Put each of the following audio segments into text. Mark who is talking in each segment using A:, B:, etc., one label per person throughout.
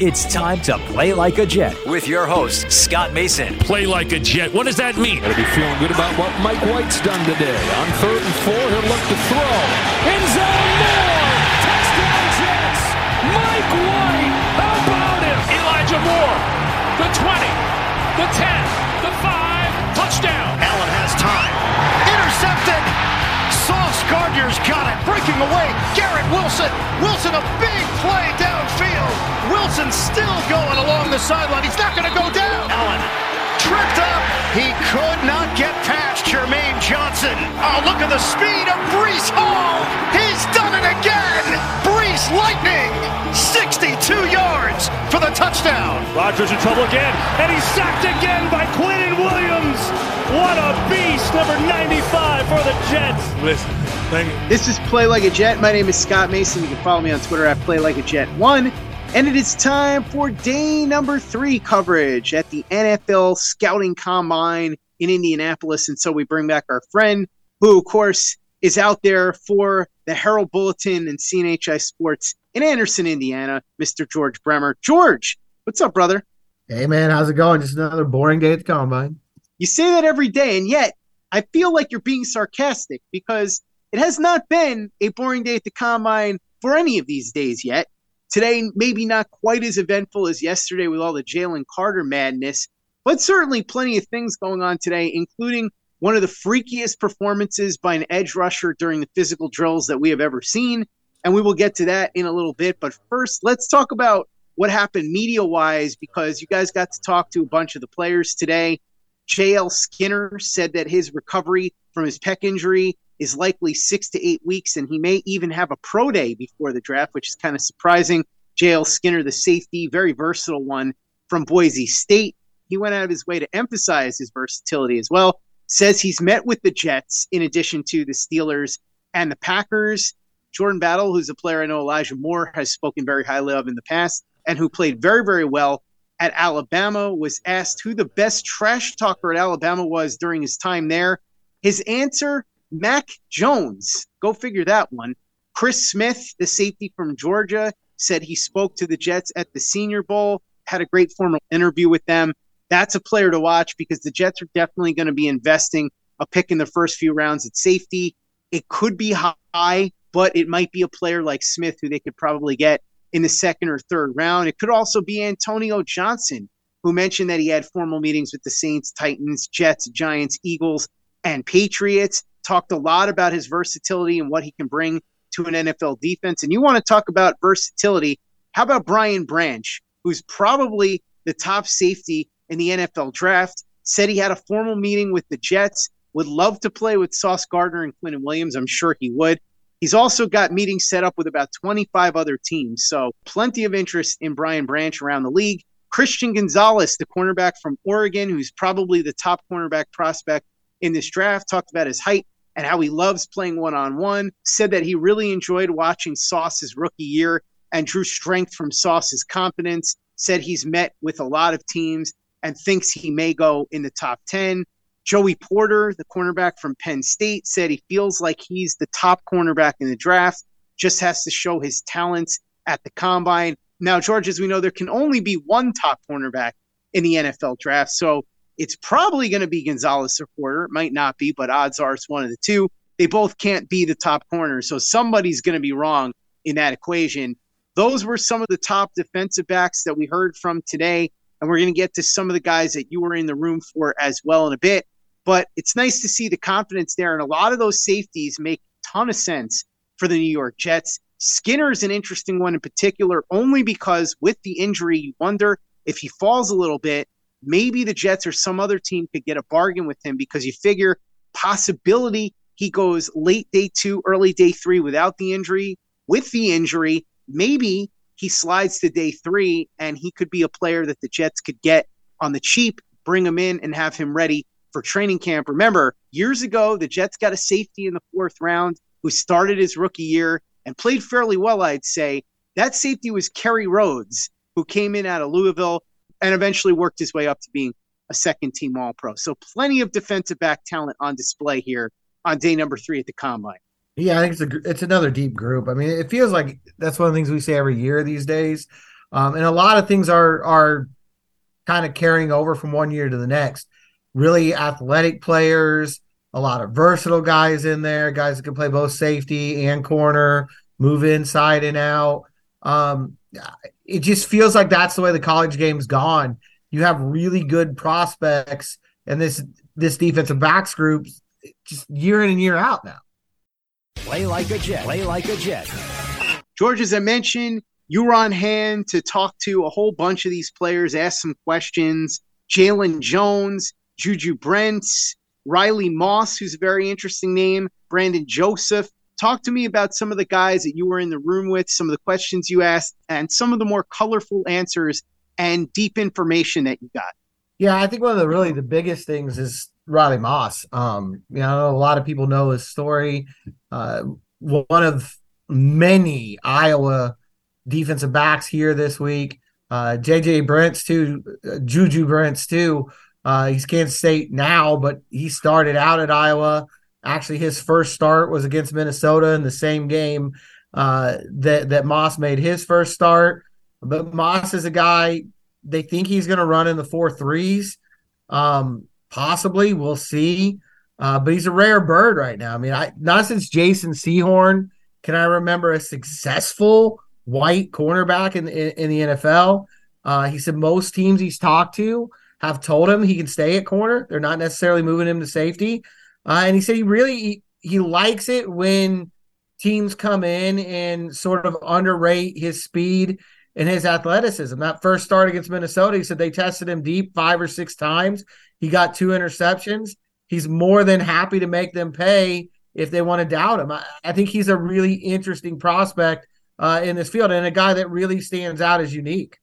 A: It's time to play like a Jet with your host, Scott Mason.
B: Play like a Jet. What does that mean?
C: Gotta be feeling good about what Mike White's done today. On third and four, he'll look to throw.
D: End zone Moore! Touchdown Jets! Mike White! How about him?
B: Elijah Moore, the 20, the 10, the 5, touchdown.
E: Allen has time. Intercepted! Sauce Gardner's got it. Breaking away. Garrett Wilson. Wilson, a big going the sideline. He's not going to go down. Allen tripped up. He could not get past Jermaine Johnson. Oh, look at the speed of Breece Hall. He's done it again. Breece Lightning. 62 yards for the touchdown.
D: Rodgers in trouble again, and he's sacked again by Quinnen Williams. What a beast, number 95 for the Jets.
B: Listen, thank you.
F: This is Play Like a Jet. My name is Scott Mason. You can follow me on Twitter at Play Like a Jet One. And it is time for day number three coverage at the NFL Scouting Combine in Indianapolis. And so we bring back our friend, who, of course, is out there for the Herald Bulletin and CNHI Sports in Anderson, Indiana, Mr. George Bremer. George, what's up, brother?
G: Hey, man, how's it going? Just another boring day at the combine.
F: You say that every day, and yet I feel like you're being sarcastic because it has not been a boring day at the combine for any of these days yet. Today, maybe not quite as eventful as yesterday with all the Jalen Carter madness, but certainly plenty of things going on today, including one of the freakiest performances by an edge rusher during the physical drills that we have ever seen. And we will get to that in a little bit. But first, let's talk about what happened media wise because you guys got to talk to a bunch of the players today. JL Skinner said that his recovery from his pec injury is likely six to eight weeks, and he may even have a pro day before the draft, which is kind of surprising. JL Skinner, the safety, very versatile one from Boise State. He went out of his way to emphasize his versatility as well. Says he's met with the Jets in addition to the Steelers and the Packers. Jordan Battle, who's a player I know Elijah Moore has spoken very highly of in the past and who played very, very well at Alabama, was asked who the best trash talker at Alabama was during his time there. His answer Mac Jones. Go figure that one. Chris Smith, the safety from Georgia, said he spoke to the Jets at the Senior Bowl, had a great formal interview with them. That's a player to watch because the Jets are definitely going to be investing a pick in the first few rounds at safety. It could be high, but it might be a player like Smith who they could probably get in the second or third round. It could also be Antonio Johnson, who mentioned that he had formal meetings with the Saints, Titans, Jets, Giants, Eagles, and Patriots. Talked a lot about his versatility and what he can bring to an NFL defense. And you want to talk about versatility? How about Brian Branch, who's probably the top safety in the NFL draft? Said he had a formal meeting with the Jets, would love to play with Sauce Gardner and Quinnen Williams. I'm sure he would. He's also got meetings set up with about 25 other teams. So plenty of interest in Brian Branch around the league. Christian Gonzalez, the cornerback from Oregon, who's probably the top cornerback prospect in this draft, talked about his height and how he loves playing one on one. Said that he really enjoyed watching Sauce's rookie year and drew strength from Sauce's confidence. Said he's met with a lot of teams and thinks he may go in the top 10. Joey Porter, the cornerback from Penn State, said he feels like he's the top cornerback in the draft, just has to show his talents at the combine. Now, George, as we know, there can only be one top cornerback in the NFL draft. So it's probably going to be Gonzalez or Porter. It might not be, but odds are it's one of the two. They both can't be the top corner. So somebody's going to be wrong in that equation. Those were some of the top defensive backs that we heard from today. And we're going to get to some of the guys that you were in the room for as well in a bit. But it's nice to see the confidence there. And a lot of those safeties make a ton of sense for the New York Jets. Skinner is an interesting one in particular, only because with the injury, you wonder if he falls a little bit, maybe the Jets or some other team could get a bargain with him because you figure possibility he goes late day two, early day three without the injury. With the injury, maybe he slides to day three, and he could be a player that the Jets could get on the cheap, bring him in, and have him ready for training camp. Remember, years ago, the Jets got a safety in the fourth round who started his rookie year and played fairly well, I'd say. That safety was Kerry Rhodes, who came in out of Louisville and eventually worked his way up to being a second team All Pro. So plenty of defensive back talent on display here on day number three at the combine.
G: Yeah, I think it's a it's another deep group. I mean, it feels like that's one of the things we say every year these days, um, and a lot of things are are kind of carrying over from one year to the next. Really athletic players, a lot of versatile guys in there, guys that can play both safety and corner, move inside and out. Um, it just feels like that's the way the college game's gone. You have really good prospects, and this this defensive backs group just year in and year out now.
A: Play like a Jet. Play like a Jet.
F: George, as I mentioned, you were on hand to talk to a whole bunch of these players, ask some questions. Jalen Jones, Juju Brents, Riley Moss, who's a very interesting name, Brandon Joseph. Talk to me about some of the guys that you were in the room with, some of the questions you asked, and some of the more colorful answers and deep information that you got.
G: Yeah, I think one of the really the biggest things is Riley Moss. Um, you know, a lot of people know his story. Uh, one of many Iowa defensive backs here this week. Uh, JJ Brents too, uh, Juju Brents too. Uh, he's Kansas State now, but he started out at Iowa. Actually, his first start was against Minnesota in the same game uh, that that Moss made his first start. But Moss is a guy they think he's going to run in the four threes. Um, possibly, we'll see. Uh, but he's a rare bird right now. I mean, I not since Jason Sehorn can I remember a successful white cornerback in in, in the NFL. Uh, he said most teams he's talked to have told him he can stay at corner. They're not necessarily moving him to safety. Uh, and he said he really he, he likes it when teams come in and sort of underrate his speed and his athleticism. That first start against Minnesota, he said they tested him deep five or six times. He got two interceptions. He's more than happy to make them pay if they want to doubt him. I, I think he's a really interesting prospect uh, in this field and a guy that really stands out as unique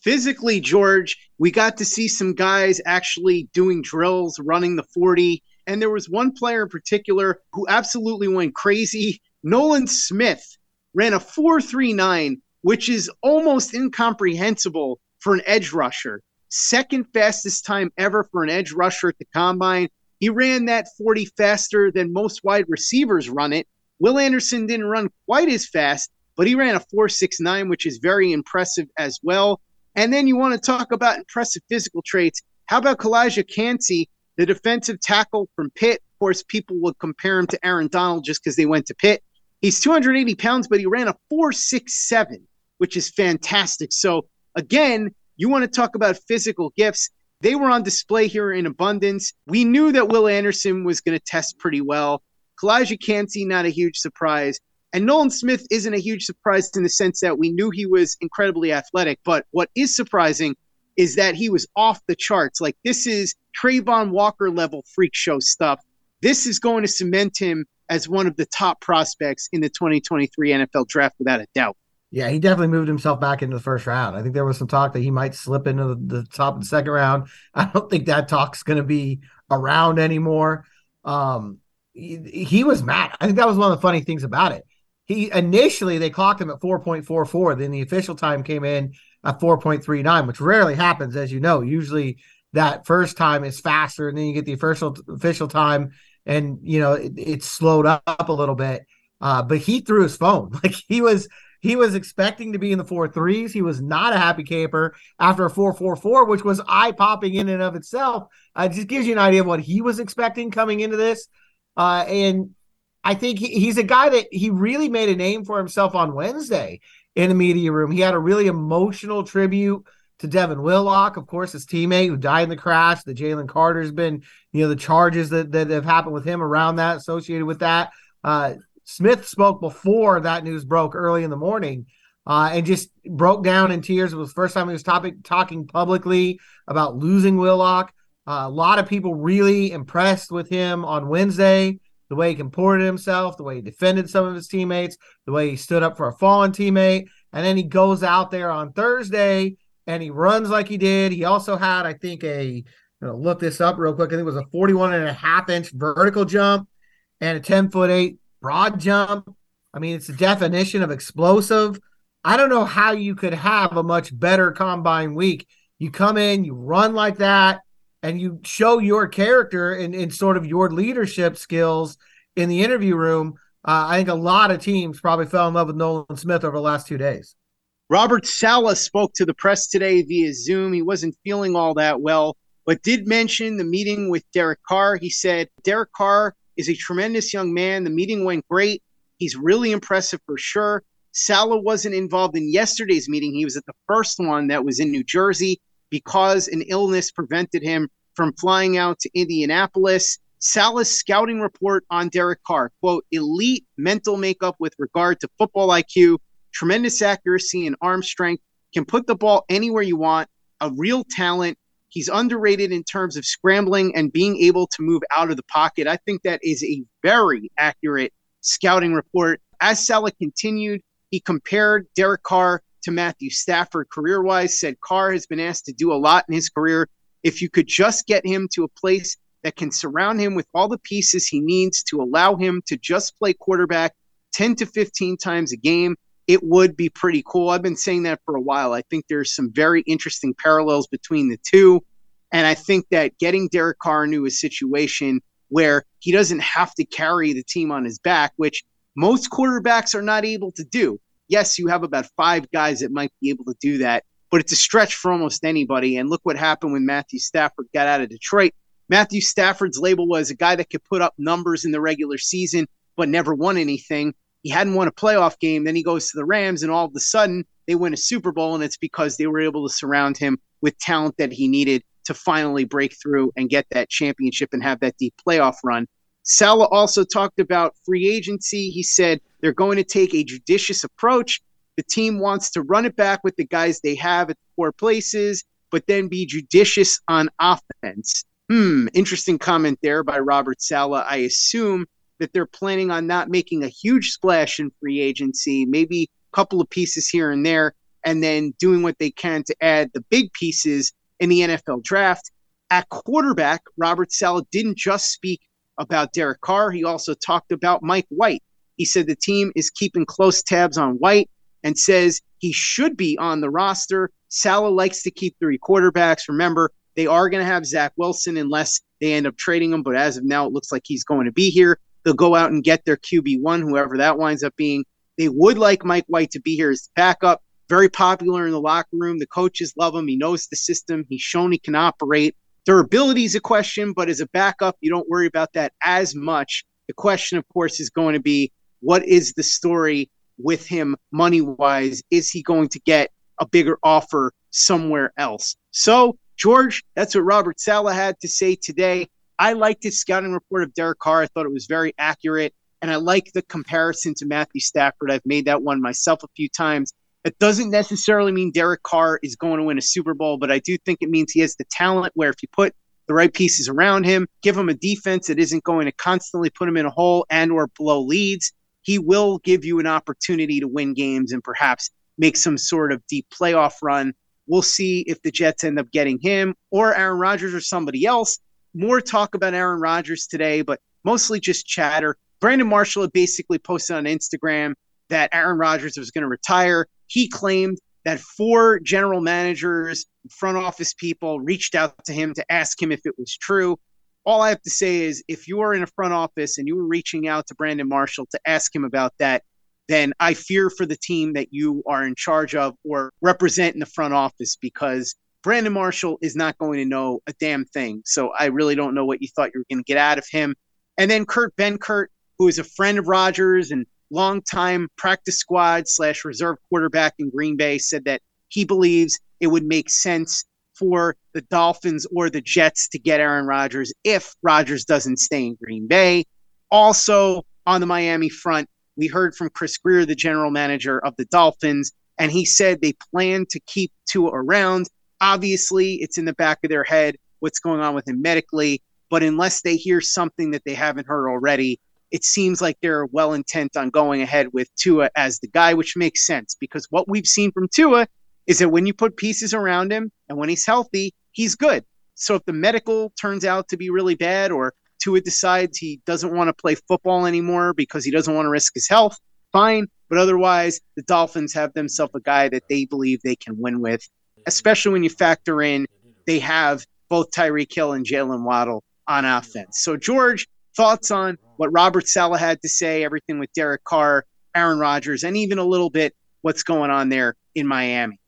F: physically, George, we got to see some guys actually doing drills, running the 40. And there was one player in particular who absolutely went crazy. Nolan Smith ran a 439, which is almost incomprehensible for an edge rusher. Second fastest time ever for an edge rusher at the combine. He ran that 40 faster than most wide receivers run it. Will Anderson didn't run quite as fast, but he ran a 469, which is very impressive as well. And then you want to talk about impressive physical traits. How about Calijah Kancey, the defensive tackle from Pitt? Of course, people would compare him to Aaron Donald just because they went to Pitt. He's 280 pounds, but he ran a 467, which is fantastic. So, again, you want to talk about physical gifts. They were on display here in abundance. We knew that Will Anderson was going to test pretty well. Calijah Kancey, not a huge surprise. And Nolan Smith isn't a huge surprise in the sense that we knew he was incredibly athletic. But what is surprising is that he was off the charts. Like this is Travon Walker level freak show stuff. This is going to cement him as one of the top prospects in the 2023 NFL draft without a doubt.
G: Yeah, he definitely moved himself back into the first round. I think there was some talk that he might slip into the, the top of the second round. I don't think that talk's going to be around anymore. Um, he, he was mad. I think that was one of the funny things about it he initially they clocked him at 4.44 then the official time came in at 4.39 which rarely happens as you know. Usually that first time is faster and then you get the official official time and you know it, it's slowed up a little bit. Uh, but he threw his phone. Like he was he was expecting to be in the four threes. He was not a happy camper after a 444 which was eye popping in and of itself. Uh, it just gives you an idea of what he was expecting coming into this. Uh, and I think he, he's a guy that he really made a name for himself on Wednesday in the media room. He had a really emotional tribute to Devin Willock, of course, his teammate who died in the crash. The Jalen Carter's been, you know, the charges that, that have happened with him around that, associated with that. Uh, Smith spoke before that news broke early in the morning uh, and just broke down in tears. It was the first time he was topic, talking publicly about losing Willock. Uh, a lot of people really impressed with him on Wednesday the way he comported himself, the way he defended some of his teammates, the way he stood up for a fallen teammate. And then he goes out there on Thursday and he runs like he did. He also had, I think, a look this up real quick. I think it was a 41 and a half inch vertical jump and a 10 foot eight broad jump. I mean, it's the definition of explosive. I don't know how you could have a much better combine week. You come in, you run like that, and you show your character and, sort of your leadership skills in the interview room. Uh, I think a lot of teams probably fell in love with Nolan Smith over the last two days.
F: Robert Saleh spoke to the press today via Zoom. He wasn't feeling all that well, but did mention the meeting with Derek Carr. He said, Derek Carr is a tremendous young man. The meeting went great. He's really impressive for sure. Saleh wasn't involved in yesterday's meeting. He was at the first one that was in New Jersey because an illness prevented him from flying out to Indianapolis. Saleh's scouting report on Derek Carr, quote, elite mental makeup with regard to football IQ, tremendous accuracy and arm strength, can put the ball anywhere you want, a real talent. He's underrated in terms of scrambling and being able to move out of the pocket. I think that is a very accurate scouting report. As Saleh continued, he compared Derek Carr to Matthew Stafford career wise, said Carr has been asked to do a lot in his career. If you could just get him to a place that can surround him with all the pieces he needs to allow him to just play quarterback 10 to 15 times a game, it would be pretty cool. I've been saying that for a while. I think there's some very interesting parallels between the two. And I think that getting Derek Carr into a situation where he doesn't have to carry the team on his back, which most quarterbacks are not able to do. Yes, you have about five guys that might be able to do that, but it's a stretch for almost anybody. And look what happened when Matthew Stafford got out of Detroit. Matthew Stafford's label was a guy that could put up numbers in the regular season, but never won anything. He hadn't won a playoff game. Then he goes to the Rams, and all of a sudden they win a Super Bowl, and it's because they were able to surround him with talent that he needed to finally break through and get that championship and have that deep playoff run. Saleh also talked about free agency. He said they're going to take a judicious approach. The team wants to run it back with the guys they have at the core places, but then be judicious on offense. Hmm, interesting comment there by Robert Saleh. I assume that they're planning on not making a huge splash in free agency, maybe a couple of pieces here and there, and then doing what they can to add the big pieces in the NFL draft. At quarterback, Robert Saleh didn't just speak about Derek Carr, he also talked about Mike White. He said the team is keeping close tabs on White and says he should be on the roster. Saleh likes to keep three quarterbacks. Remember, they are going to have Zach Wilson unless they end up trading him, but as of now, it looks like he's going to be here. They'll go out and get their QB1, whoever that winds up being. They would like Mike White to be here as backup very popular in the locker room. The coaches love him. He knows the system. He's shown he can operate. Durability is a question, but as a backup, you don't worry about that as much. The question, of course, is going to be what is the story with him money wise? Is he going to get a bigger offer somewhere else? So, George, that's what Robert Saleh had to say today. I liked his scouting report of Derek Carr. I thought it was very accurate. And I like the comparison to Matthew Stafford. I've made that one myself a few times. It doesn't necessarily mean Derek Carr is going to win a Super Bowl, but I do think it means he has the talent where if you put the right pieces around him, give him a defense that isn't going to constantly put him in a hole and or blow leads, he will give you an opportunity to win games and perhaps make some sort of deep playoff run. We'll see if the Jets end up getting him or Aaron Rodgers or somebody else. More talk about Aaron Rodgers today, but mostly just chatter. Brandon Marshall had basically posted on Instagram that Aaron Rodgers was going to retire. He claimed that four general managers, front office people reached out to him to ask him if it was true. All I have to say is if you are in a front office and you were reaching out to Brandon Marshall to ask him about that, then I fear for the team that you are in charge of or represent in the front office because Brandon Marshall is not going to know a damn thing. So I really don't know what you thought you were going to get out of him. And then Kurt Benkert, who is a friend of Rodgers and longtime practice squad slash reserve quarterback in Green Bay, said that he believes it would make sense for the Dolphins or the Jets to get Aaron Rodgers if Rodgers doesn't stay in Green Bay. Also, on the Miami front, we heard from Chris Grier, the general manager of the Dolphins, and he said they plan to keep Tua around. Obviously, it's in the back of their head what's going on with him medically, but unless they hear something that they haven't heard already, it seems like they're well intent on going ahead with Tua as the guy, which makes sense because what we've seen from Tua is that when you put pieces around him and when he's healthy, he's good. So if the medical turns out to be really bad or Tua decides he doesn't want to play football anymore because he doesn't want to risk his health, fine. But otherwise, the Dolphins have themselves a guy that they believe they can win with, especially when you factor in they have both Tyreek Hill and Jaylen Waddle on offense. So, George, thoughts on what Robert Saleh had to say, everything with Derek Carr, Aaron Rodgers, and even a little bit what's going on there in Miami.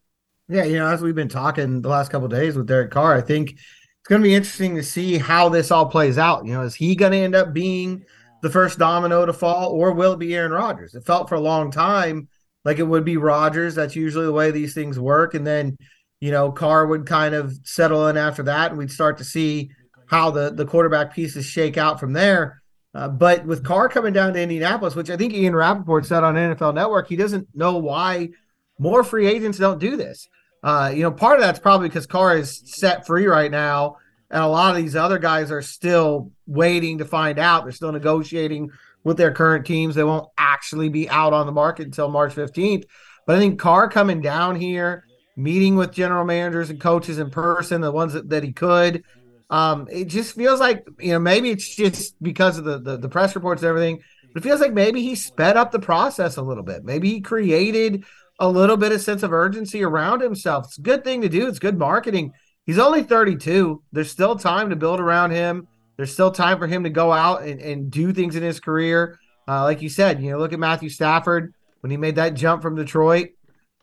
G: Yeah, you know, as we've been talking the last couple days with Derek Carr, I think it's going to be interesting to see how this all plays out. You know, is he going to end up being the first domino to fall, or will it be Aaron Rodgers? It felt for a long time like it would be Rodgers. That's usually the way these things work. And then, you know, Carr would kind of settle in after that, and we'd start to see how the the quarterback pieces shake out from there. Uh, but with Carr coming down to Indianapolis, which I think Ian Rapoport said on NFL Network, he doesn't know why more free agents don't do this. Uh, you know, part of that's probably because Carr is set free right now, and a lot of these other guys are still waiting to find out. They're still negotiating with their current teams. They won't actually be out on the market until March 15th. But I think Carr coming down here, meeting with general managers and coaches in person, the ones that, that he could, um, it just feels like you know maybe it's just because of the, the the press reports and everything. But it feels like maybe he sped up the process a little bit. Maybe he created a little bit of sense of urgency around himself. It's a good thing to do. It's good marketing. He's only 32. There's still time to build around him. There's still time for him to go out and, and do things in his career. Uh, like you said, you know, look at Matthew Stafford when he made that jump from Detroit.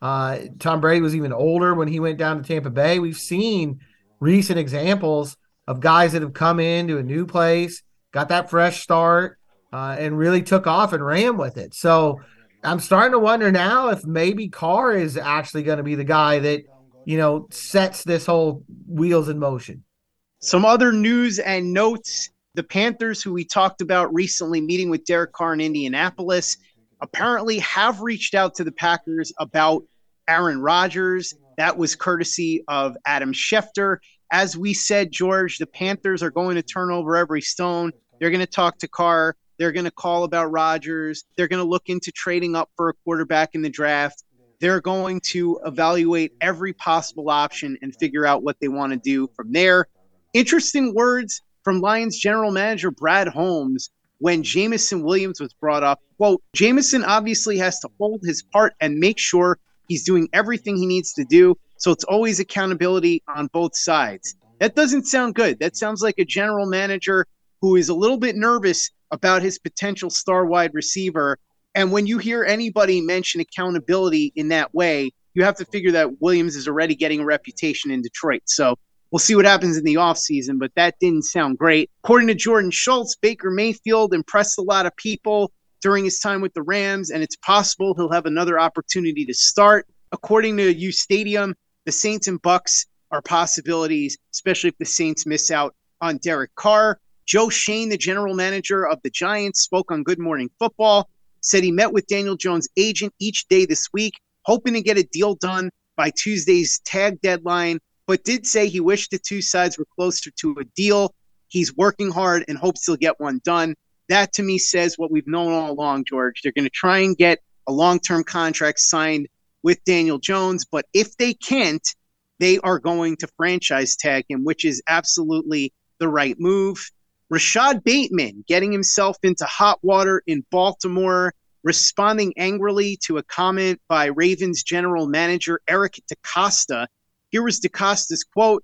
G: Uh, Tom Brady was even older when he went down to Tampa Bay. We've seen recent examples of guys that have come into a new place, got that fresh start, uh, and really took off and ran with it. So I'm starting to wonder now if maybe Carr is actually going to be the guy that, you know, sets this whole wheels in motion.
F: Some other news and notes the Panthers, who we talked about recently meeting with Derek Carr in Indianapolis, apparently have reached out to the Packers about Aaron Rodgers. That was courtesy of Adam Schefter as we said, George, the Panthers are going to turn over every stone. They're going to talk to Carr. They're going to call about Rodgers. They're going to look into trading up for a quarterback in the draft. They're going to evaluate every possible option and figure out what they want to do from there. Interesting words from Lions general manager Brad Holmes when Jameson Williams was brought up. Quote, Jamison obviously has to hold his part and make sure he's doing everything he needs to do so it's always accountability on both sides. That doesn't sound good. That sounds like a general manager who is a little bit nervous about his potential star wide receiver. And when you hear anybody mention accountability in that way, you have to figure that Williams is already getting a reputation in Detroit. So we'll see what happens in the offseason, but that didn't sound great. According to Jordan Schultz, Baker Mayfield impressed a lot of people during his time with the Rams, and it's possible he'll have another opportunity to start. According to U Stadium, the Saints and Bucks are possibilities, especially if the Saints miss out on Derek Carr. Joe Schoen, the general manager of the Giants, spoke on Good Morning Football, said he met with Daniel Jones' agent each day this week, hoping to get a deal done by Tuesday's tag deadline, but did say he wished the two sides were closer to a deal. He's working hard and hopes he'll get one done. That to me says what we've known all along, George. They're going to try and get a long term contract signed with Daniel Jones. But if they can't, they are going to franchise tag him, which is absolutely the right move. Rashod Bateman getting himself into hot water in Baltimore, responding angrily to a comment by Ravens general manager Eric DeCosta. Here was DeCosta's quote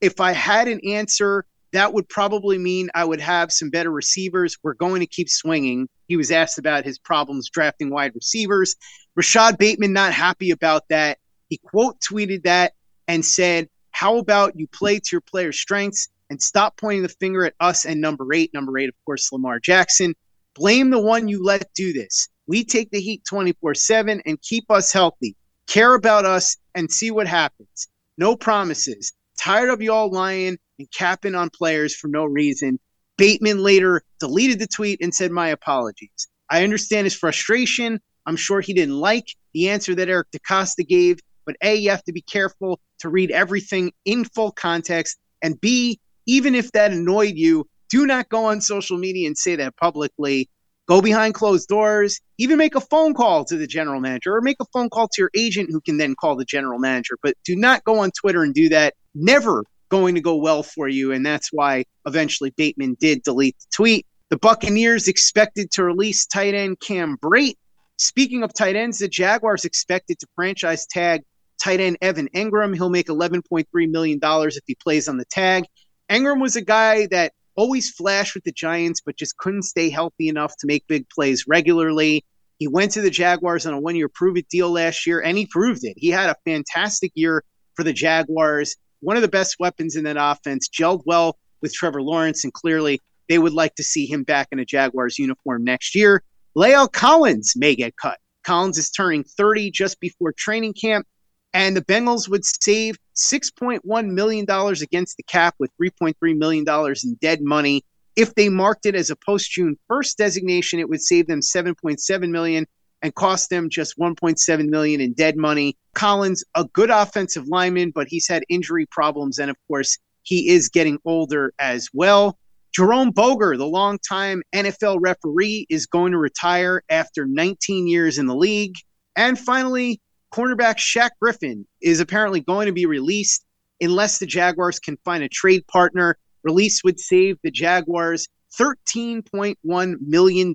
F: If I had an answer, that would probably mean I would have some better receivers. We're going to keep swinging. He was asked about his problems drafting wide receivers. Rashod Bateman not happy about that. He quote tweeted that and said, How about you play to your player's strengths and stop pointing the finger at us and number eight? Number eight, of course, Lamar Jackson. Blame the one you let do this. We take the heat 24 7 and keep us healthy. Care about us and see what happens. No promises. Tired of y'all lying and capping on players for no reason. Bateman later deleted the tweet and said, My apologies. I understand his frustration. I'm sure he didn't like the answer that Eric DeCosta gave. But A, you have to be careful to read everything in full context. And B, even if that annoyed you, do not go on social media and say that publicly. go behind closed doors, even make a phone call to the general manager or make a phone call to your agent who can then call the general manager. But do not go on Twitter and do that. Never going to go well for you. And that's why eventually Bateman did delete the tweet. The Buccaneers expected to release tight end Cam Brate. Speaking of tight ends, the Jaguars expected to franchise tag tight end Evan Engram. He'll make $11.3 million if he plays on the tag. Engram was a guy that always flashed with the Giants, but just couldn't stay healthy enough to make big plays regularly. He went to the Jaguars on a one year prove it deal last year, and he proved it. He had a fantastic year for the Jaguars, one of the best weapons in that offense, gelled well with Trevor Lawrence, and clearly they would like to see him back in a Jaguars uniform next year. La'el Collins may get cut. Collins is turning 30 just before training camp, and the Bengals would save $6.1 million against the cap with $3.3 million in dead money. If they marked it as a post June 1st designation, it would save them 7.7 million and cost them just 1.7 million in dead money. Collins, a good offensive lineman, but he's had injury problems and of course, he is getting older as well. Jerome Boger, the longtime NFL referee, is going to retire after 19 years in the league. And finally, cornerback Shaq Griffin is apparently going to be released unless the Jaguars can find a trade partner. Release would save the Jaguars $13.1 million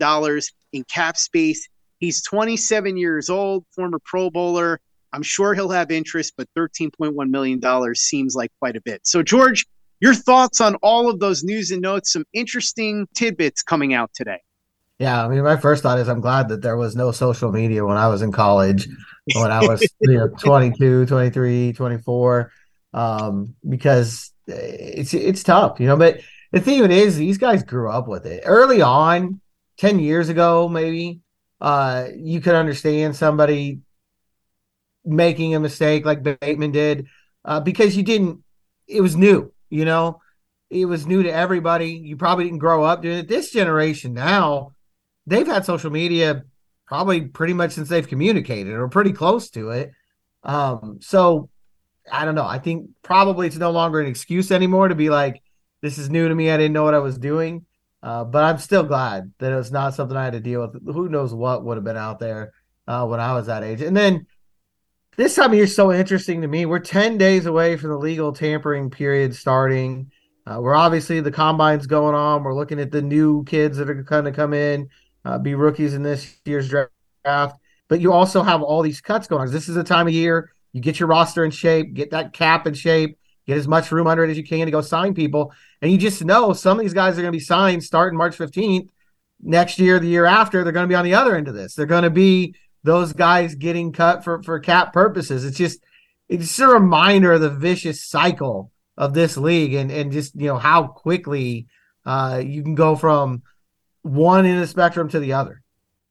F: in cap space. He's 27 years old, former Pro Bowler. I'm sure he'll have interest, but $13.1 million seems like quite a bit. So, George, your thoughts on all of those news and notes, some interesting tidbits coming out today.
G: Yeah, I mean, my first thought is I'm glad that there was no social media when I was in college, when I was you know 22, 23, 24, um, because it's it's tough, you know. But the thing of it is, these guys grew up with it early on, ten years ago, maybe. Uh, you could understand somebody making a mistake like Bateman did, uh, because you didn't. It was new, you know. It was new to everybody. You probably didn't grow up doing it. This generation now they've had social media probably pretty much since they've communicated or pretty close to it. Um, so I don't know. I think probably it's no longer an excuse anymore to be like, this is new to me. I didn't know what I was doing. Uh, but I'm still glad that it was not something I had to deal with. Who knows what would have been out there uh, when I was that age. And then this time of year is so interesting to me. We're 10 days away from the legal tampering period starting. Uh, we're obviously the combine's going on. We're looking at the new kids that are going to come in uh, be rookies in this year's draft. But you also have all these cuts going on. This is the time of year you get your roster in shape, get that cap in shape, get as much room under it as you can to go sign people. And you just know some of these guys are going to be signed starting March 15th. Next year, the year after, they're going to be on the other end of this. They're going to be those guys getting cut for, for cap purposes. It's just it's just a reminder of the vicious cycle of this league and, and just you know how quickly uh, you can go from one in the spectrum to the other.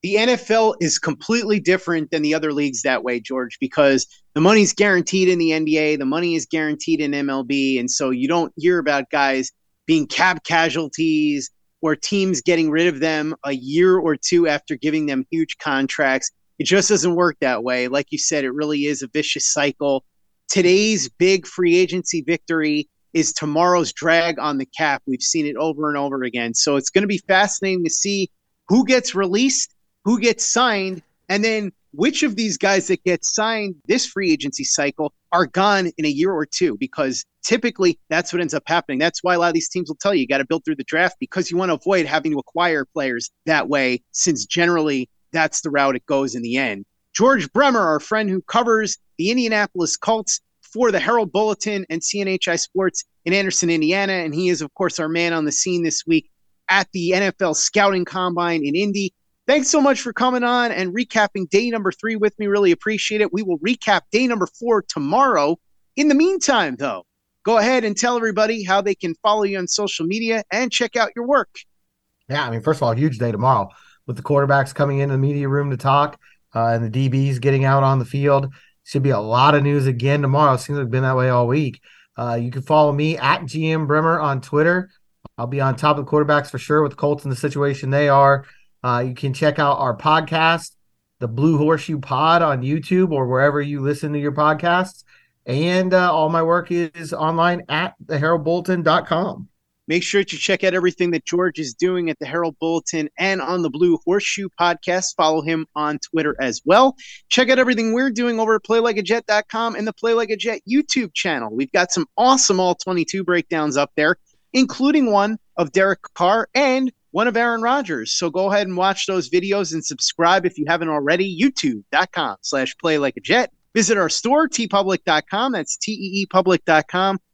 F: The NFL is completely different than the other leagues that way, George, because the money's guaranteed in the NBA, the money is guaranteed in MLB, and so you don't hear about guys being cap casualties or teams getting rid of them a year or two after giving them huge contracts. It just doesn't work that way. Like you said, it really is a vicious cycle. Today's big free agency victory is tomorrow's drag on the cap. We've seen it over and over again. So it's going to be fascinating to see who gets released, who gets signed, and then which of these guys that get signed this free agency cycle are gone in a year or two because typically that's what ends up happening. That's why a lot of these teams will tell you you got to build through the draft because you want to avoid having to acquire players that way, since generally that's the route it goes in the end. George Bremer, our friend who covers the Indianapolis Colts, for the Herald Bulletin and CNHI Sports in Anderson, Indiana. And he is, of course, our man on the scene this week at the NFL Scouting Combine in Indy. Thanks so much for coming on and recapping day number three with me. Really appreciate it. We will recap day number four tomorrow. In the meantime, though, go ahead and tell everybody how they can follow you on social media and check out your work.
G: Yeah, I mean, first of all, huge day tomorrow with the quarterbacks coming into the media room to talk uh, and the DBs getting out on the field. Should be a lot of news again tomorrow. Seems like been that way all week. Uh, you can follow me at GM Bremer on Twitter. I'll be on top of the quarterbacks for sure with Colts and the situation they are. Uh, you can check out our podcast, the Blue Horseshoe Pod on YouTube or wherever you listen to your podcasts. And uh, all my work is online at theheraldbulletin.com.
F: Make sure to check out everything that George is doing at the Herald Bulletin and on the Blue Horseshoe podcast. Follow him on Twitter as well. Check out everything we're doing over at playlikeajet.com and the Play Like a Jet YouTube channel. We've got some awesome all 22 breakdowns up there, including one of Derek Carr and one of Aaron Rodgers. So go ahead and watch those videos and subscribe if you haven't already. YouTube.com slash play like a jet. Visit our store, teepublic.com. That's T-E-E-public.com.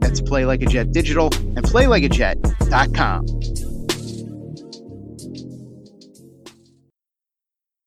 F: That's Play Like a Jet Digital and PlayLikeAJet.com.